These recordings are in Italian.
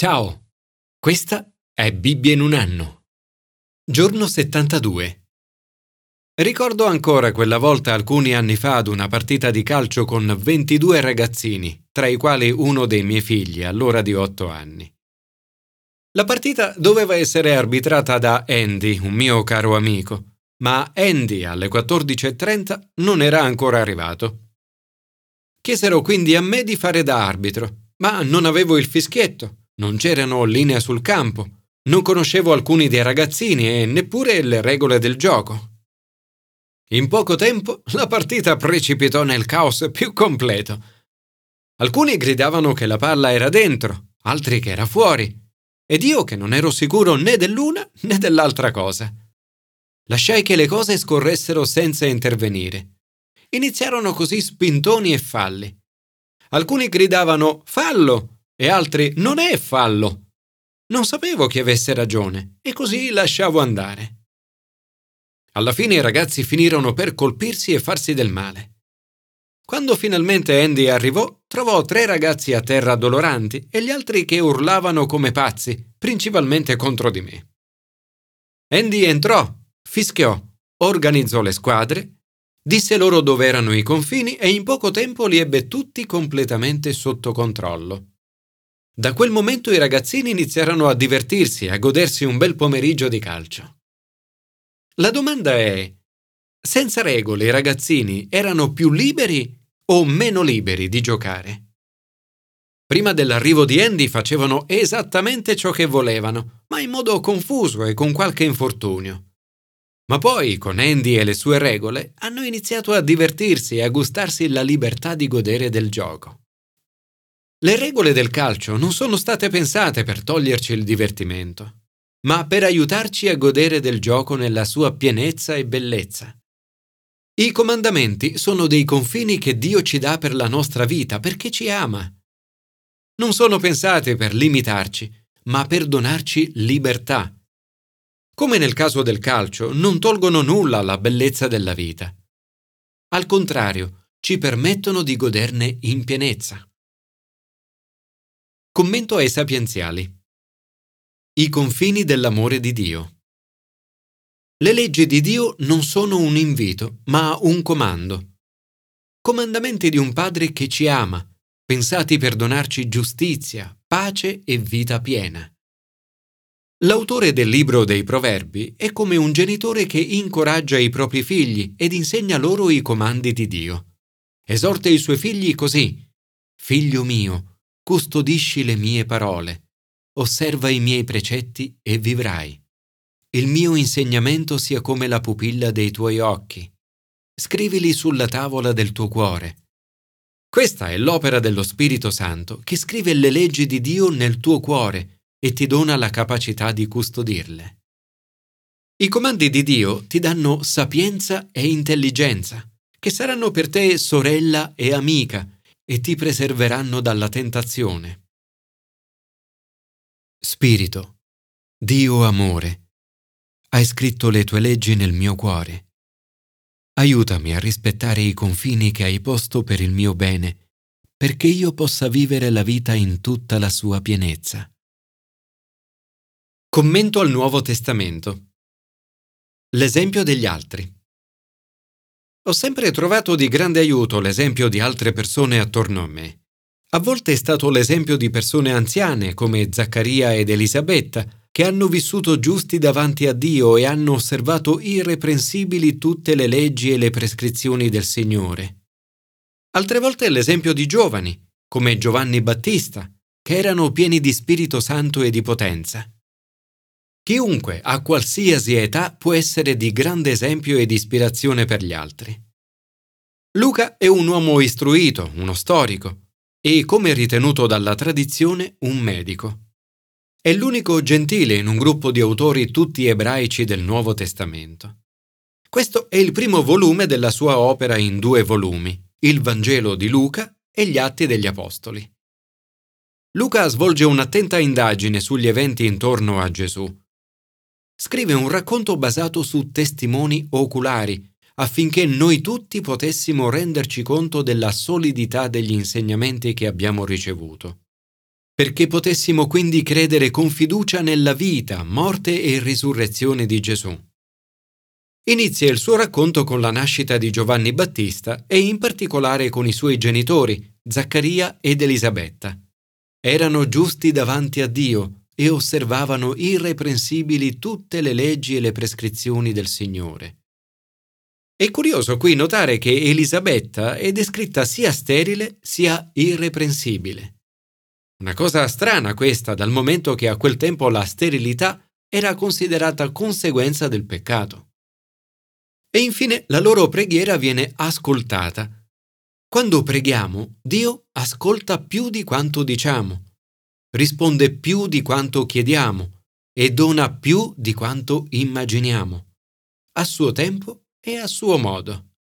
Ciao, questa è Bibbia in un anno. Giorno 72. Ricordo ancora quella volta alcuni anni fa ad una partita di calcio con 22 ragazzini, tra i quali uno dei miei figli, allora di 8 anni. La partita doveva essere arbitrata da Andy, un mio caro amico, ma Andy alle 14.30 non era ancora arrivato. Chiesero quindi a me di fare da arbitro, ma non avevo il fischietto, non c'erano linee sul campo, non conoscevo alcuni dei ragazzini e neppure le regole del gioco. In poco tempo la partita precipitò nel caos più completo. Alcuni gridavano che la palla era dentro, altri che era fuori, ed io che non ero sicuro né dell'una né dell'altra cosa. Lasciai che le cose scorressero senza intervenire. Iniziarono così spintoni e falli. Alcuni gridavano fallo e altri non è fallo. Non sapevo chi avesse ragione e così lasciavo andare. Alla fine i ragazzi finirono per colpirsi e farsi del male. Quando finalmente Andy arrivò, trovò tre ragazzi a terra addoloranti e gli altri che urlavano come pazzi, principalmente contro di me. Andy entrò, fischiò, organizzò le squadre Disse loro dove erano i confini e in poco tempo li ebbe tutti completamente sotto controllo. Da quel momento i ragazzini iniziarono a divertirsi e a godersi un bel pomeriggio di calcio. La domanda è, senza regole i ragazzini erano più liberi o meno liberi di giocare? Prima dell'arrivo di Andy facevano esattamente ciò che volevano, ma in modo confuso e con qualche infortunio. Ma poi, con Andy e le sue regole, hanno iniziato a divertirsi e a gustarsi la libertà di godere del gioco. Le regole del calcio non sono state pensate per toglierci il divertimento, ma per aiutarci a godere del gioco nella sua pienezza e bellezza. I comandamenti sono dei confini che Dio ci dà per la nostra vita perché ci ama. Non sono pensati per limitarci, ma per donarci libertà come nel caso del calcio, non tolgono nulla alla bellezza della vita. Al contrario, ci permettono di goderne in pienezza. Commento ai sapienziali. I confini dell'amore di Dio. Le leggi di Dio non sono un invito, ma un comando. Comandamenti di un Padre che ci ama, pensati per donarci giustizia, pace e vita piena. L'autore del libro dei Proverbi è come un genitore che incoraggia i propri figli ed insegna loro i comandi di Dio. Esorta i suoi figli così: Figlio mio, custodisci le mie parole, osserva i miei precetti e vivrai. Il mio insegnamento sia come la pupilla dei tuoi occhi. Scrivili sulla tavola del tuo cuore. Questa è l'opera dello Spirito Santo che scrive le leggi di Dio nel tuo cuore e ti dona la capacità di custodirle. I comandi di Dio ti danno sapienza e intelligenza, che saranno per te sorella e amica e ti preserveranno dalla tentazione. Spirito, Dio amore, hai scritto le tue leggi nel mio cuore. Aiutami a rispettare i confini che hai posto per il mio bene, perché io possa vivere la vita in tutta la sua pienezza. Commento al Nuovo Testamento. L'esempio degli altri. Ho sempre trovato di grande aiuto l'esempio di altre persone attorno a me. A volte è stato l'esempio di persone anziane come Zaccaria ed Elisabetta, che hanno vissuto giusti davanti a Dio e hanno osservato irreprensibili tutte le leggi e le prescrizioni del Signore. Altre volte è l'esempio di giovani, come Giovanni Battista, che erano pieni di Spirito Santo e di potenza. Chiunque a qualsiasi età può essere di grande esempio ed ispirazione per gli altri. Luca è un uomo istruito, uno storico, e, come ritenuto dalla tradizione, un medico. È l'unico gentile in un gruppo di autori tutti ebraici del Nuovo Testamento. Questo è il primo volume della sua opera in due volumi, il Vangelo di Luca e gli Atti degli Apostoli. Luca svolge un'attenta indagine sugli eventi intorno a Gesù scrive un racconto basato su testimoni oculari, affinché noi tutti potessimo renderci conto della solidità degli insegnamenti che abbiamo ricevuto. perché potessimo quindi credere con fiducia nella vita, morte e risurrezione di Gesù. Inizia il suo racconto con la nascita di Giovanni Battista e in particolare con i suoi genitori, Zaccaria ed Elisabetta. Erano giusti davanti a Dio e osservavano irreprensibili tutte le leggi e le prescrizioni del Signore. È curioso qui notare che Elisabetta è descritta sia sterile sia irreprensibile. Una cosa strana questa, dal momento che a quel tempo la sterilità era considerata conseguenza del peccato. E infine la loro preghiera viene ascoltata. Quando preghiamo, Dio ascolta più di quanto diciamo, risponde più di quanto chiediamo e dona più di quanto immaginiamo, a suo tempo e a suo modo.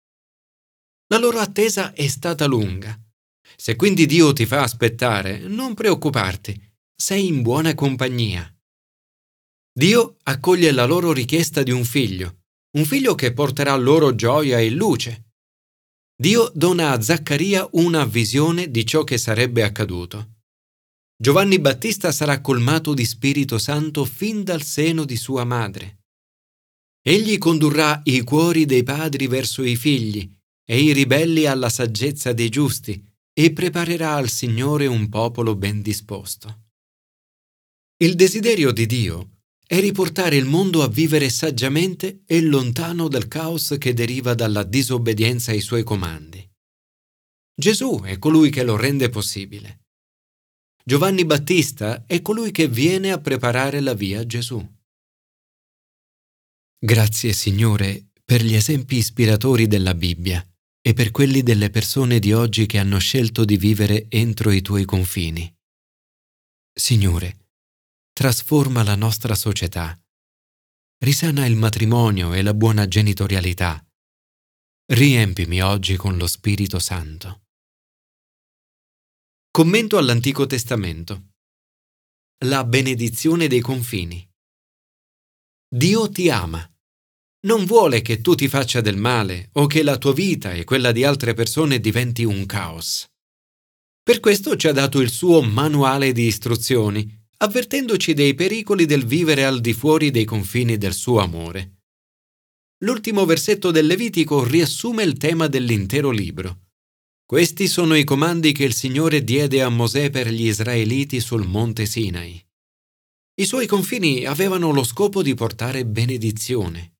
La loro attesa è stata lunga. Se quindi Dio ti fa aspettare, non preoccuparti, sei in buona compagnia. Dio accoglie la loro richiesta di un figlio, un figlio che porterà loro gioia e luce. Dio dona a Zaccaria una visione di ciò che sarebbe accaduto. Giovanni Battista sarà colmato di Spirito Santo fin dal seno di sua madre. Egli condurrà i cuori dei padri verso i figli e i ribelli alla saggezza dei giusti e preparerà al Signore un popolo ben disposto. Il desiderio di Dio è riportare il mondo a vivere saggiamente e lontano dal caos che deriva dalla disobbedienza ai suoi comandi. Gesù è colui che lo rende possibile. Giovanni Battista è colui che viene a preparare la via a Gesù. Grazie Signore per gli esempi ispiratori della Bibbia e per quelli delle persone di oggi che hanno scelto di vivere entro i tuoi confini. Signore, trasforma la nostra società, risana il matrimonio e la buona genitorialità. Riempimi oggi con lo Spirito Santo. Commento all'Antico Testamento. La benedizione dei confini. Dio ti ama. Non vuole che tu ti faccia del male o che la tua vita e quella di altre persone diventi un caos. Per questo ci ha dato il suo manuale di istruzioni, avvertendoci dei pericoli del vivere al di fuori dei confini del suo amore. L'ultimo versetto del Levitico riassume il tema dell'intero libro. Questi sono i comandi che il Signore diede a Mosè per gli Israeliti sul monte Sinai. I suoi confini avevano lo scopo di portare benedizione.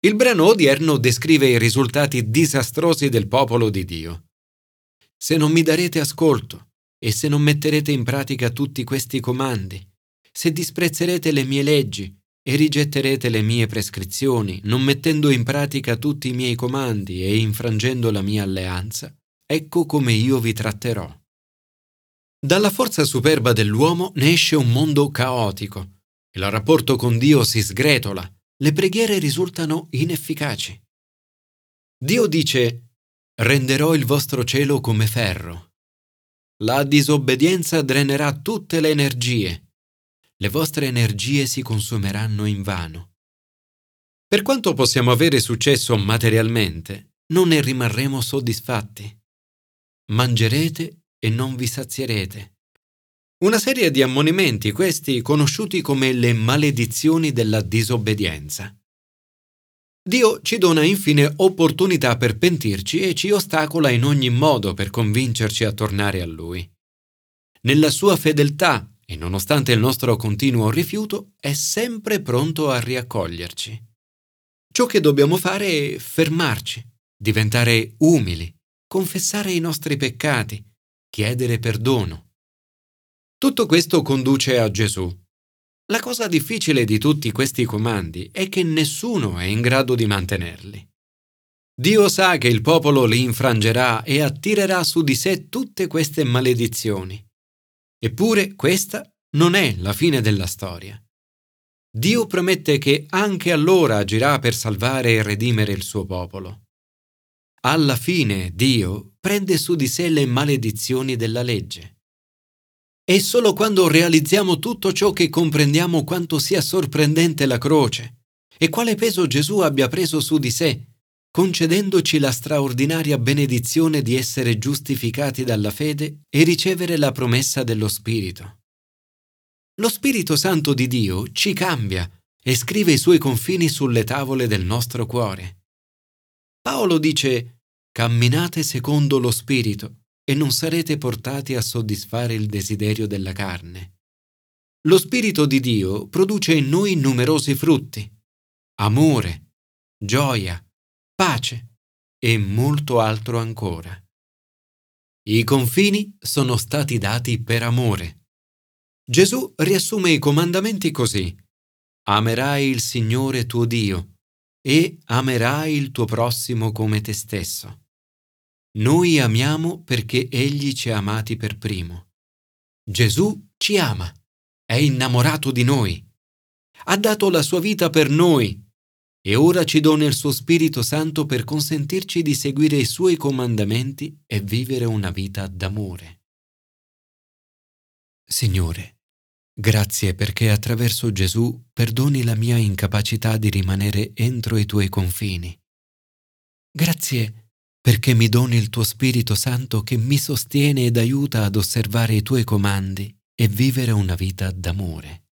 Il brano odierno descrive i risultati disastrosi del popolo di Dio. Se non mi darete ascolto e se non metterete in pratica tutti questi comandi, se disprezzerete le mie leggi e rigetterete le mie prescrizioni, non mettendo in pratica tutti i miei comandi e infrangendo la mia alleanza, ecco come io vi tratterò. Dalla forza superba dell'uomo ne esce un mondo caotico. Il rapporto con Dio si sgretola, le preghiere risultano inefficaci. Dio dice, renderò il vostro cielo come ferro. La disobbedienza drenerà tutte le energie. Le vostre energie si consumeranno invano. Per quanto possiamo avere successo materialmente, non ne rimarremo soddisfatti. Mangerete e non vi sazierete. Una serie di ammonimenti, questi conosciuti come le maledizioni della disobbedienza. Dio ci dona infine opportunità per pentirci e ci ostacola in ogni modo per convincerci a tornare a Lui. Nella sua fedeltà, e nonostante il nostro continuo rifiuto, è sempre pronto a riaccoglierci. Ciò che dobbiamo fare è fermarci, diventare umili, confessare i nostri peccati, chiedere perdono. Tutto questo conduce a Gesù. La cosa difficile di tutti questi comandi è che nessuno è in grado di mantenerli. Dio sa che il popolo li infrangerà e attirerà su di sé tutte queste maledizioni. Eppure questa non è la fine della storia. Dio promette che anche allora agirà per salvare e redimere il suo popolo. Alla fine Dio prende su di sé le maledizioni della legge. E solo quando realizziamo tutto ciò che comprendiamo quanto sia sorprendente la croce e quale peso Gesù abbia preso su di sé, concedendoci la straordinaria benedizione di essere giustificati dalla fede e ricevere la promessa dello Spirito. Lo Spirito Santo di Dio ci cambia e scrive i suoi confini sulle tavole del nostro cuore. Paolo dice, camminate secondo lo Spirito e non sarete portati a soddisfare il desiderio della carne. Lo Spirito di Dio produce in noi numerosi frutti, amore, gioia, pace e molto altro ancora. I confini sono stati dati per amore. Gesù riassume i comandamenti così. Amerai il Signore tuo Dio e amerai il tuo prossimo come te stesso. Noi amiamo perché Egli ci ha amati per primo. Gesù ci ama, è innamorato di noi, ha dato la sua vita per noi e ora ci dona il suo Spirito Santo per consentirci di seguire i suoi comandamenti e vivere una vita d'amore. Signore, Grazie perché attraverso Gesù perdoni la mia incapacità di rimanere entro i tuoi confini. Grazie perché mi doni il tuo Spirito Santo che mi sostiene ed aiuta ad osservare i tuoi comandi e vivere una vita d'amore.